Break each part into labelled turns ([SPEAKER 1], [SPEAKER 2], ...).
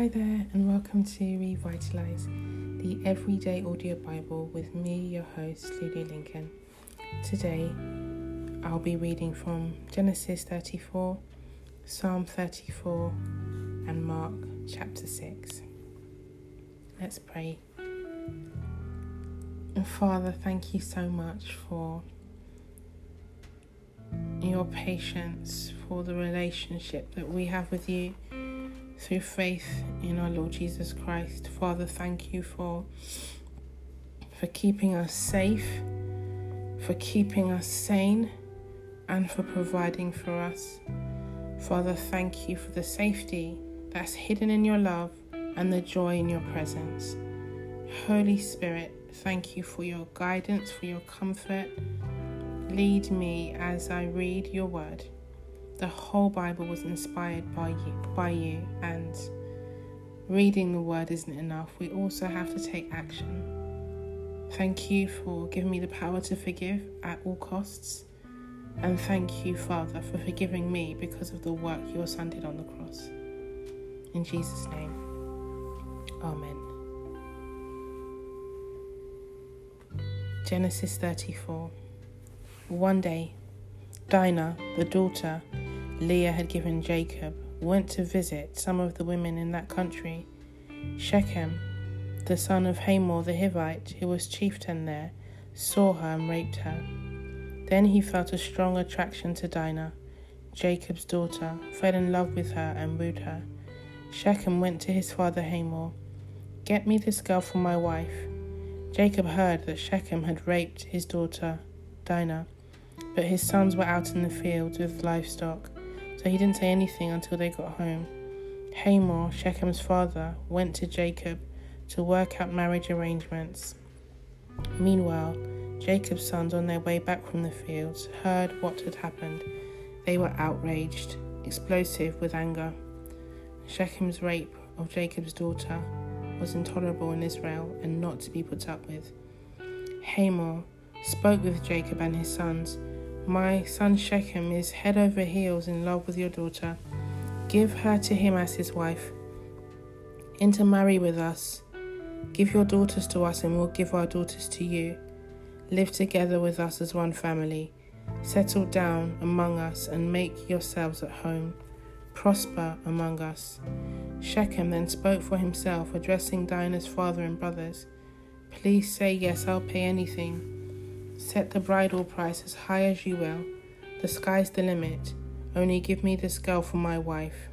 [SPEAKER 1] Hi there, and welcome to Revitalize, the everyday audio Bible with me, your host, Lily Lincoln. Today, I'll be reading from Genesis 34, Psalm 34, and Mark chapter 6. Let's pray. Father, thank you so much for your patience, for the relationship that we have with you through faith in our Lord Jesus Christ. Father, thank you for for keeping us safe, for keeping us sane, and for providing for us. Father, thank you for the safety that's hidden in your love and the joy in your presence. Holy Spirit, thank you for your guidance, for your comfort. Lead me as I read your word the whole Bible was inspired by you, by you, and reading the word isn't enough. We also have to take action. Thank you for giving me the power to forgive at all costs. And thank you, Father, for forgiving me because of the work your Son did on the cross. In Jesus' name, Amen. Genesis 34. One day, Dinah, the daughter Leah had given Jacob went to visit some of the women in that country. Shechem, the son of Hamor the Hivite, who was chieftain there, saw her and raped her. Then he felt a strong attraction to Dinah, Jacob's daughter, fell in love with her and wooed her. Shechem went to his father Hamor, Get me this girl for my wife. Jacob heard that Shechem had raped his daughter, Dinah, but his sons were out in the fields with livestock so he didn't say anything until they got home. Hamor, Shechem's father, went to Jacob to work out marriage arrangements. Meanwhile, Jacob's sons, on their way back from the fields, heard what had happened. They were outraged, explosive with anger. Shechem's rape of Jacob's daughter was intolerable in Israel and not to be put up with. Hamor spoke with Jacob and his sons my son Shechem is head over heels in love with your daughter. Give her to him as his wife. Intermarry with us. Give your daughters to us, and we'll give our daughters to you. Live together with us as one family. Settle down among us and make yourselves at home. Prosper among us. Shechem then spoke for himself, addressing Dinah's father and brothers. Please say yes, I'll pay anything. Set the bridal price as high as you will. The sky's the limit. Only give me this girl for my wife.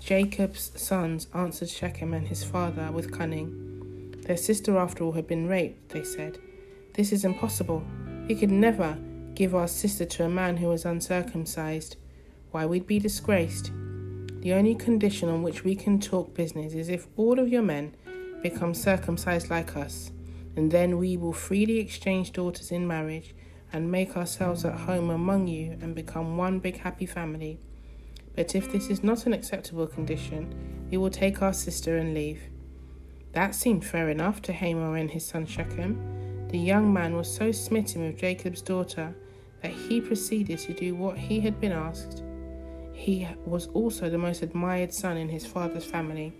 [SPEAKER 1] Jacob's sons answered Shechem and his father with cunning. Their sister, after all, had been raped, they said. This is impossible. We could never give our sister to a man who was uncircumcised. Why, we'd be disgraced. The only condition on which we can talk business is if all of your men become circumcised like us and then we will freely exchange daughters in marriage and make ourselves at home among you and become one big happy family. But if this is not an acceptable condition, we will take our sister and leave. That seemed fair enough to Hamor and his son Shechem. The young man was so smitten with Jacob's daughter that he proceeded to do what he had been asked. He was also the most admired son in his father's family.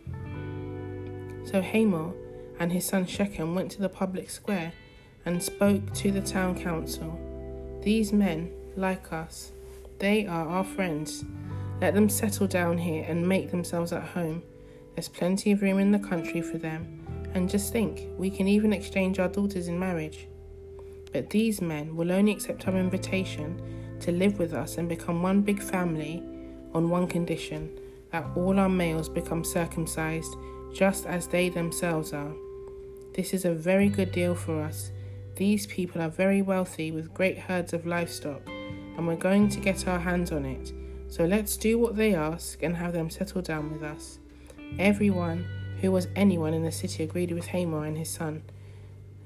[SPEAKER 1] So Hamor and his son Shechem went to the public square and spoke to the town council. These men, like us, they are our friends. Let them settle down here and make themselves at home. There's plenty of room in the country for them. And just think, we can even exchange our daughters in marriage. But these men will only accept our invitation to live with us and become one big family on one condition that all our males become circumcised just as they themselves are. This is a very good deal for us. These people are very wealthy with great herds of livestock, and we're going to get our hands on it. So let's do what they ask and have them settle down with us. Everyone who was anyone in the city agreed with Hamor and his son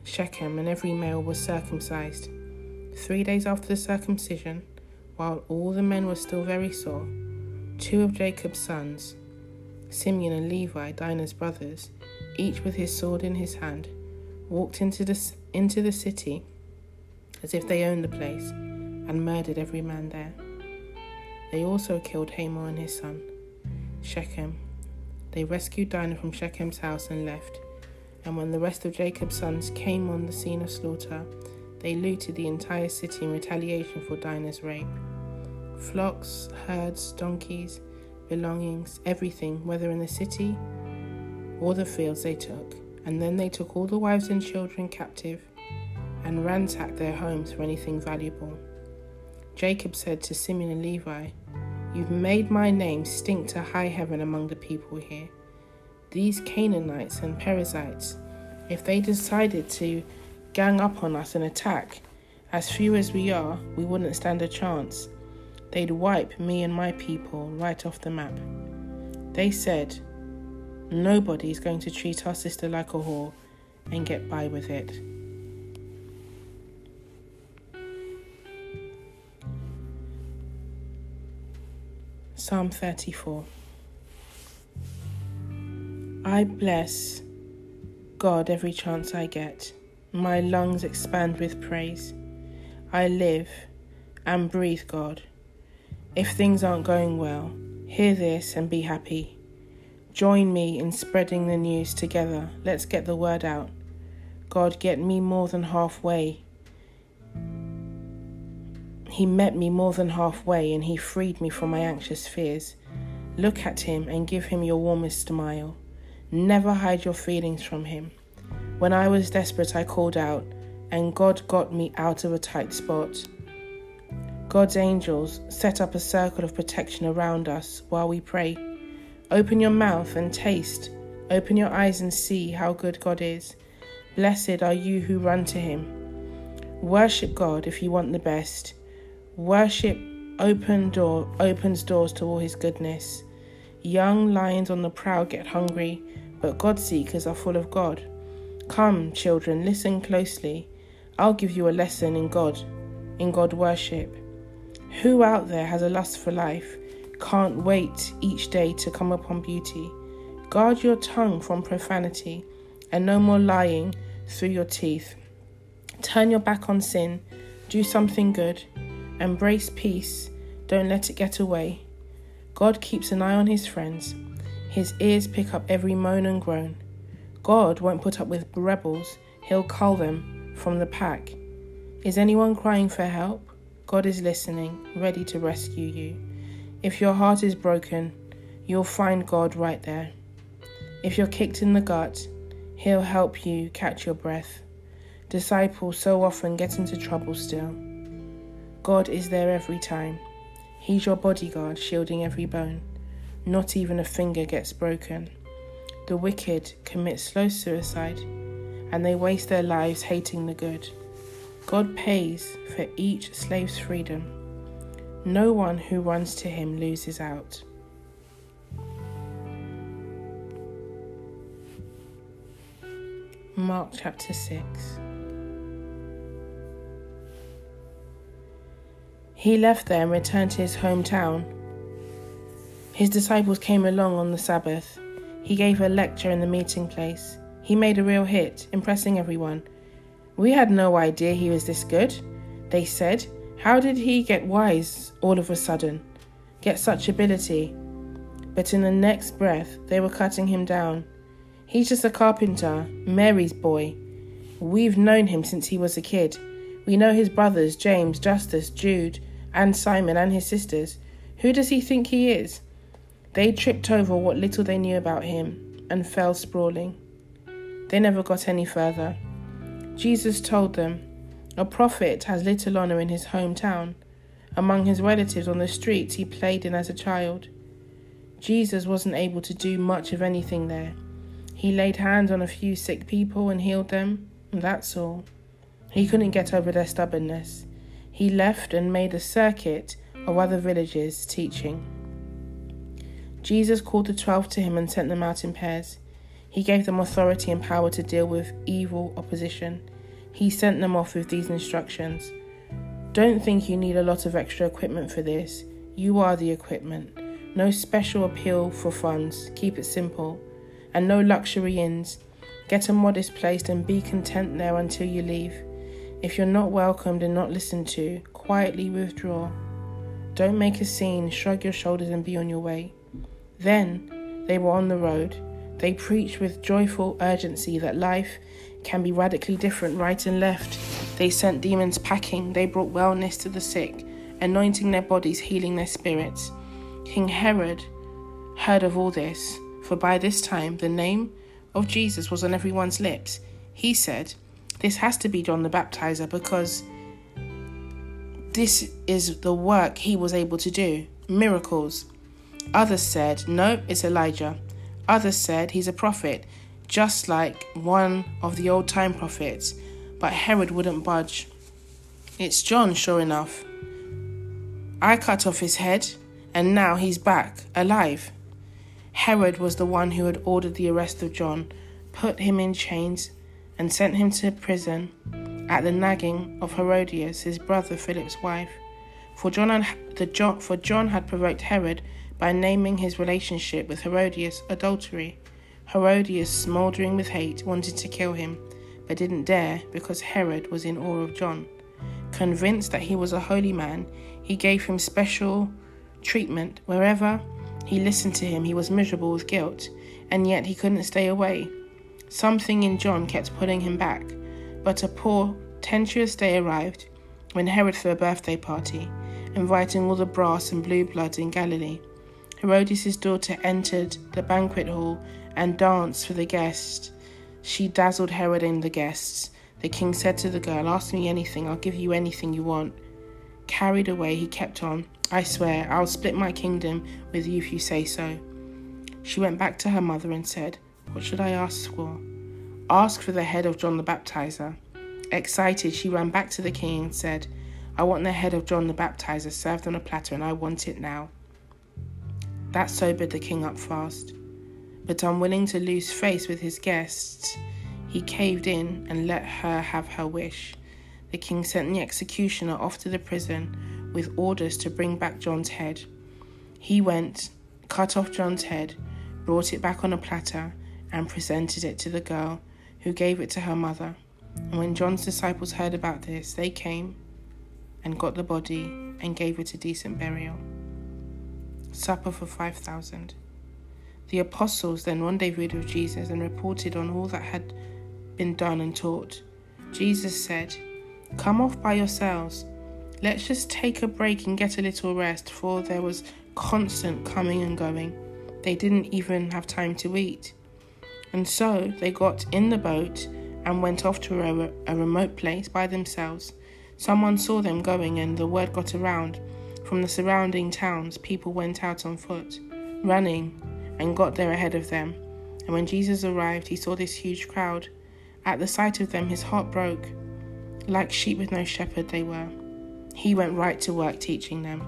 [SPEAKER 1] Shechem, and every male was circumcised. Three days after the circumcision, while all the men were still very sore, two of Jacob's sons, Simeon and Levi, Dinah's brothers, each with his sword in his hand, walked into the, into the city as if they owned the place and murdered every man there. They also killed Hamor and his son, Shechem, They rescued Dinah from Shechem's house and left. And when the rest of Jacob's sons came on the scene of slaughter, they looted the entire city in retaliation for Dinah's rape. Flocks, herds, donkeys, belongings, everything, whether in the city or the fields, they took. And then they took all the wives and children captive and ransacked their homes for anything valuable. Jacob said to Simeon and Levi, You've made my name stink to high heaven among the people here. These Canaanites and Perizzites, if they decided to gang up on us and attack, as few as we are, we wouldn't stand a chance. They'd wipe me and my people right off the map. They said, Nobody's going to treat our sister like a whore and get by with it. Psalm 34 I bless God every chance I get. My lungs expand with praise. I live and breathe God. If things aren't going well, hear this and be happy. Join me in spreading the news together. Let's get the word out. God, get me more than halfway he met me more than halfway and he freed me from my anxious fears. Look at him and give him your warmest smile. Never hide your feelings from him. When I was desperate, I called out, and God got me out of a tight spot. God's angels set up a circle of protection around us while we pray. Open your mouth and taste. Open your eyes and see how good God is. Blessed are you who run to him. Worship God if you want the best. Worship open door opens doors to all his goodness. Young lions on the prowl get hungry, but God seekers are full of God. Come, children, listen closely. I'll give you a lesson in God, in God worship. Who out there has a lust for life, can't wait each day to come upon beauty? Guard your tongue from profanity, and no more lying through your teeth. Turn your back on sin, do something good Embrace peace. Don't let it get away. God keeps an eye on his friends. His ears pick up every moan and groan. God won't put up with rebels, he'll cull them from the pack. Is anyone crying for help? God is listening, ready to rescue you. If your heart is broken, you'll find God right there. If you're kicked in the gut, He'll help you catch your breath. Disciples so often get into trouble still. God is there every time. He's your bodyguard, shielding every bone. Not even a finger gets broken. The wicked commit slow suicide, and they waste their lives hating the good. God pays for each slave's freedom. No one who runs to him loses out. Mark chapter 6 He left there and returned to his hometown. His disciples came along on the Sabbath. He gave a lecture in the meeting place. He made a real hit, impressing everyone. We had no idea he was this good, they said. How did he get wise all of a sudden? Get such ability? But in the next breath, they were cutting him down. He's just a carpenter, Mary's boy. We've known him since he was a kid. We know his brothers, James, Justus, Jude, and Simon and his sisters. Who does he think he is? They tripped over what little they knew about him and fell sprawling. They never got any further. Jesus told them, A prophet has little honor in his hometown. Among his relatives on the streets he played in as a child. Jesus wasn't able to do much of anything there. He laid hands on a few sick people and healed them, and that's all. He couldn't get over their stubbornness he left and made a circuit of other villages teaching. Jesus called the twelve to him and sent them out in pairs. He gave them authority and power to deal with evil opposition. He sent them off with these instructions Don't think you need a lot of extra equipment for this. You are the equipment. No special appeal for funds. Keep it simple. And no luxury inns. Get a modest place and be content there until you leave. If you're not welcomed and not listened to, quietly withdraw. Don't make a scene, shrug your shoulders, and be on your way. Then they were on the road. They preached with joyful urgency that life can be radically different right and left. They sent demons packing, they brought wellness to the sick, anointing their bodies, healing their spirits. King Herod heard of all this, for by this time the name of Jesus was on everyone's lips. He said, This has to be John the Baptizer because this is the work he was able to do miracles. Others said, No, it's Elijah. Others said, He's a prophet, just like one of the old time prophets. But Herod wouldn't budge. It's John, sure enough. I cut off his head, and now he's back, alive. Herod was the one who had ordered the arrest of John, put him in chains, and sent him to prison at the nagging of Herodias, his brother Philip's wife. For John, had, for John had provoked Herod by naming his relationship with Herodias adultery. Herodias, smouldering with hate, wanted to kill him, but didn't dare because Herod was in awe of John. Convinced that he was a holy man, he gave him special treatment wherever he listened to him, he was miserable with guilt, and yet he couldn't stay away. Something in John kept pulling him back, but a poor, tenuous day arrived when Herod threw a birthday party, inviting all the brass and blue bloods in Galilee. Herodias' daughter entered the banquet hall and danced for the guests. She dazzled Herod and the guests. The king said to the girl, Ask me anything, I'll give you anything you want. Carried away, he kept on, I swear, I'll split my kingdom with you if you say so. She went back to her mother and said, What should I ask for? Ask for the head of John the Baptizer. Excited, she ran back to the king and said, I want the head of John the Baptizer served on a platter, and I want it now. That sobered the king up fast. But unwilling to lose face with his guests, he caved in and let her have her wish. The king sent the executioner off to the prison with orders to bring back John's head. He went, cut off John's head, brought it back on a platter, and presented it to the girl, who gave it to her mother. And when John's disciples heard about this, they came and got the body and gave it a decent burial. Supper for 5,000. The apostles then rendezvoused with Jesus and reported on all that had been done and taught. Jesus said, Come off by yourselves Let's just take a break and get a little rest, for there was constant coming and going. They didn't even have time to eat. And so they got in the boat and went off to a, a remote place by themselves. Someone saw them going, and the word got around. From the surrounding towns, people went out on foot, running, and got there ahead of them. And when Jesus arrived, he saw this huge crowd. At the sight of them, his heart broke. Like sheep with no shepherd, they were. He went right to work teaching them.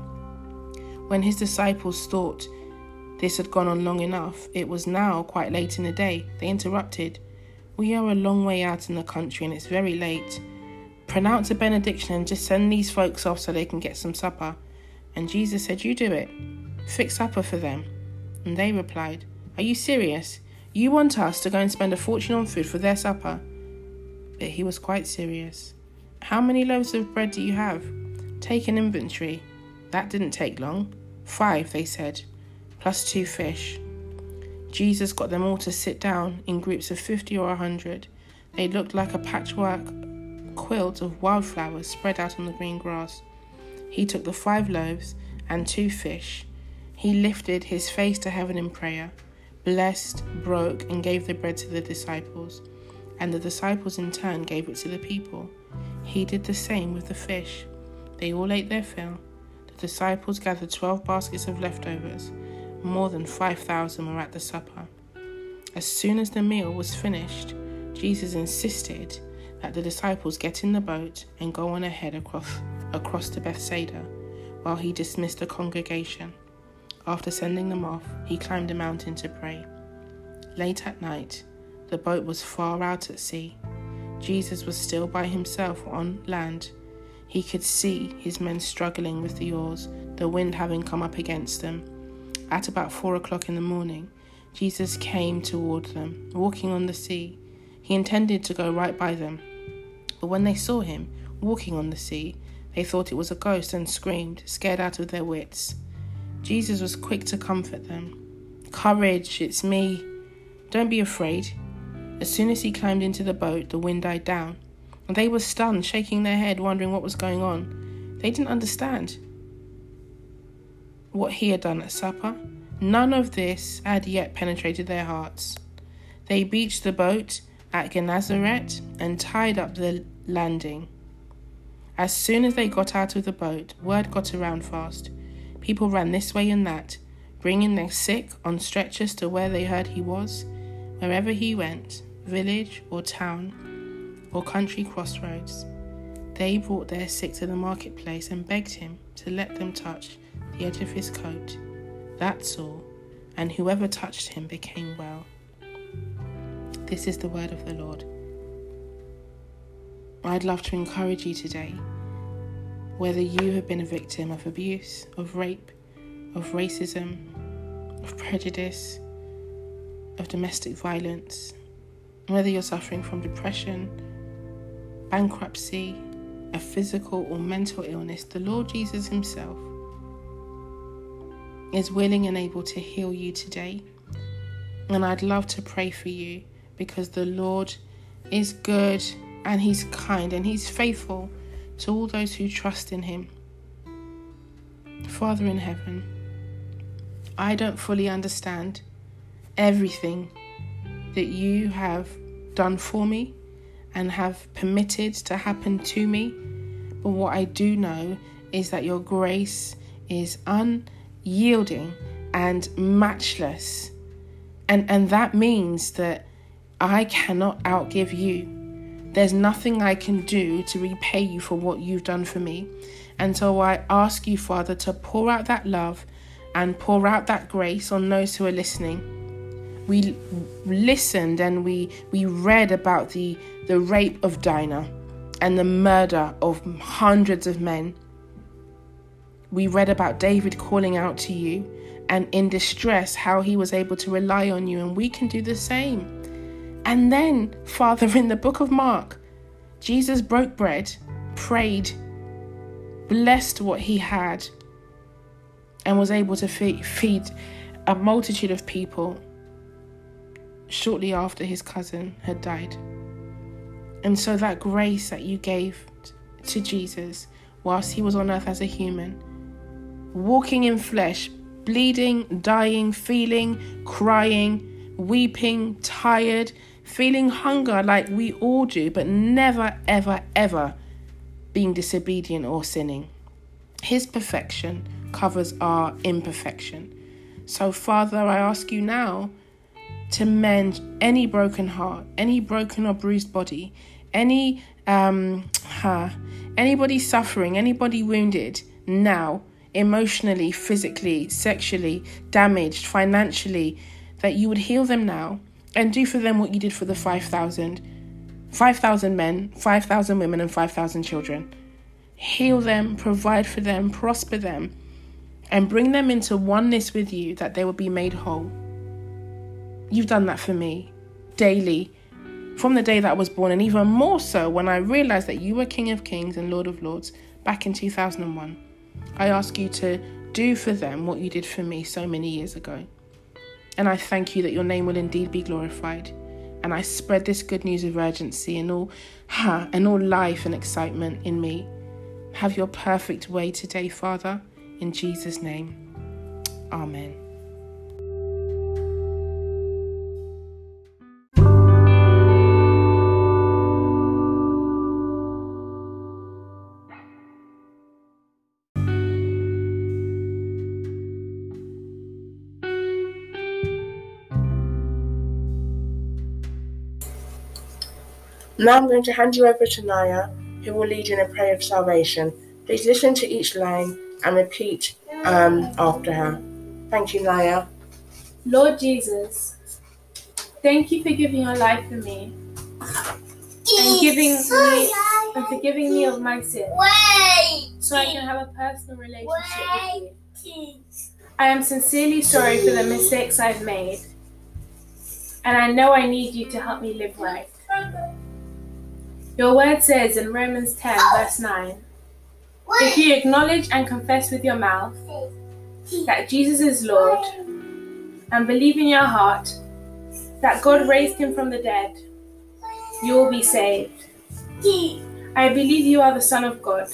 [SPEAKER 1] When his disciples thought this had gone on long enough, it was now quite late in the day. They interrupted. We are a long way out in the country and it's very late. Pronounce a benediction and just send these folks off so they can get some supper. And Jesus said, You do it. Fix supper for them. And they replied, Are you serious? You want us to go and spend a fortune on food for their supper? But he was quite serious. How many loaves of bread do you have? Take an inventory. That didn't take long. Five, they said, plus two fish. Jesus got them all to sit down in groups of 50 or a 100. They looked like a patchwork quilt of wildflowers spread out on the green grass. He took the five loaves and two fish. He lifted his face to heaven in prayer, blessed, broke, and gave the bread to the disciples. And the disciples in turn gave it to the people. He did the same with the fish. They all ate their fill. The disciples gathered twelve baskets of leftovers. More than five thousand were at the supper. As soon as the meal was finished, Jesus insisted that the disciples get in the boat and go on ahead across, across to Bethsaida while he dismissed the congregation. After sending them off, he climbed a mountain to pray. Late at night, the boat was far out at sea. Jesus was still by himself on land he could see his men struggling with the oars, the wind having come up against them. At about four o'clock in the morning, Jesus came toward them, walking on the sea. He intended to go right by them. But when they saw him walking on the sea, they thought it was a ghost and screamed, scared out of their wits. Jesus was quick to comfort them. Courage, it's me. Don't be afraid. As soon as he climbed into the boat, the wind died down. And they were stunned, shaking their head, wondering what was going on. They didn't understand what he had done at supper. None of this had yet penetrated their hearts. They beached the boat at Gennesaret and tied up the landing. As soon as they got out of the boat, word got around fast. People ran this way and that, bringing their sick on stretchers to where they heard he was. Wherever he went, village or town or country crossroads, they brought their sick to the marketplace and begged him to let them touch the edge of his coat. That's all, and whoever touched him became well. This is the word of the Lord. I'd love to encourage you today, whether you have been a victim of abuse, of rape, of racism, of prejudice, of domestic violence, whether you're suffering from depression, bankruptcy, a physical or mental illness, the Lord Jesus Himself is willing and able to heal you today. And I'd love to pray for you because the Lord is good and He's kind and He's faithful to all those who trust in Him. Father in heaven, I don't fully understand everything that you have done for me and have permitted to happen to me. But what I do know is that your grace is unyielding and matchless. And, and that means that I cannot outgive you. There's nothing I can do to repay you for what you've done for me. And so I ask you, Father, to pour out that love and pour out that grace on those who are listening. We listened and we, we read about the, the rape of Dinah and the murder of hundreds of men we read about David calling out to you and in distress how he was able to rely on you, and we can do the same. And then, Father, in the book of Mark, Jesus broke bread, prayed, blessed what he had, and was able to feed a multitude of people shortly after his cousin had died. And so, that grace that you gave to Jesus whilst he was on earth as a human walking in flesh, bleeding, dying, feeling, crying, weeping, tired, feeling hunger like we all do, but never, ever, ever being disobedient or sinning. His perfection covers our imperfection. So, Father, I ask you now to mend any broken heart, any broken or bruised body, any um, anybody suffering, anybody wounded now emotionally, physically, sexually damaged, financially, that you would heal them now and do for them what you did for the 5,000 5,000 men, 5,000 women, and 5,000 children. Heal them, provide for them, prosper them, and bring them into oneness with you that they will be made whole. You've done that for me daily from the day that I was born, and even more so when I realized that you were King of Kings and Lord of Lords back in 2001. I ask you to do for them what you did for me so many years ago. And I thank you that your name will indeed be glorified. And I spread this good news of urgency and all ha and all life and excitement in me. Have your perfect way today, Father, in Jesus' name. Amen.
[SPEAKER 2] Now I'm going to hand you over to Naya, who will lead you in a prayer of salvation. Please listen to each line and repeat um, after her. Thank you, Naya.
[SPEAKER 3] Lord Jesus, thank you for giving your life for me and giving me and forgiving me of my sin, so I can have a personal relationship with you. I am sincerely sorry for the mistakes I've made, and I know I need you to help me live right. Your word says in Romans 10, verse 9 If you acknowledge and confess with your mouth that Jesus is Lord, and believe in your heart that God raised him from the dead, you will be saved. I believe you are the Son of God,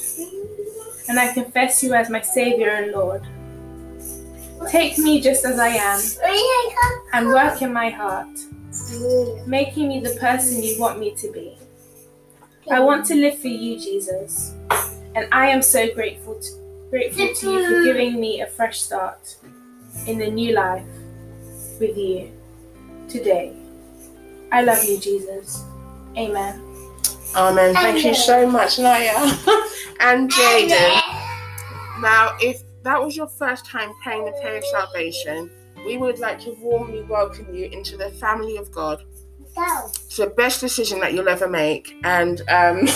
[SPEAKER 3] and I confess you as my Savior and Lord. Take me just as I am and work in my heart, making me the person you want me to be. I want to live for you, Jesus, and I am so grateful to, grateful to you for giving me a fresh start in the new life with you today. I love you, Jesus. Amen.
[SPEAKER 1] Amen. Thank you so much, Naya and Jaden. Now, if that was your first time praying the prayer of salvation, we would like to warmly welcome you into the family of God. It's the best decision that you'll ever make, and um,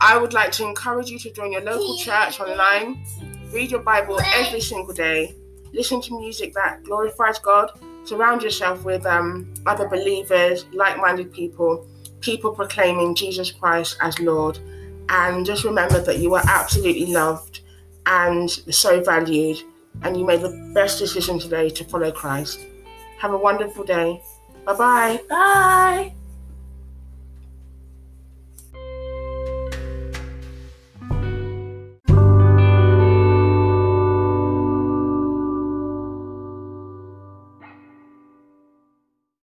[SPEAKER 1] I would like to encourage you to join your local church online, read your Bible every single day, listen to music that glorifies God, surround yourself with um, other believers, like minded people, people proclaiming Jesus Christ as Lord. And just remember that you are absolutely loved and so valued, and you made the best decision today to follow Christ. Have a wonderful day. Bye-bye.
[SPEAKER 3] Bye.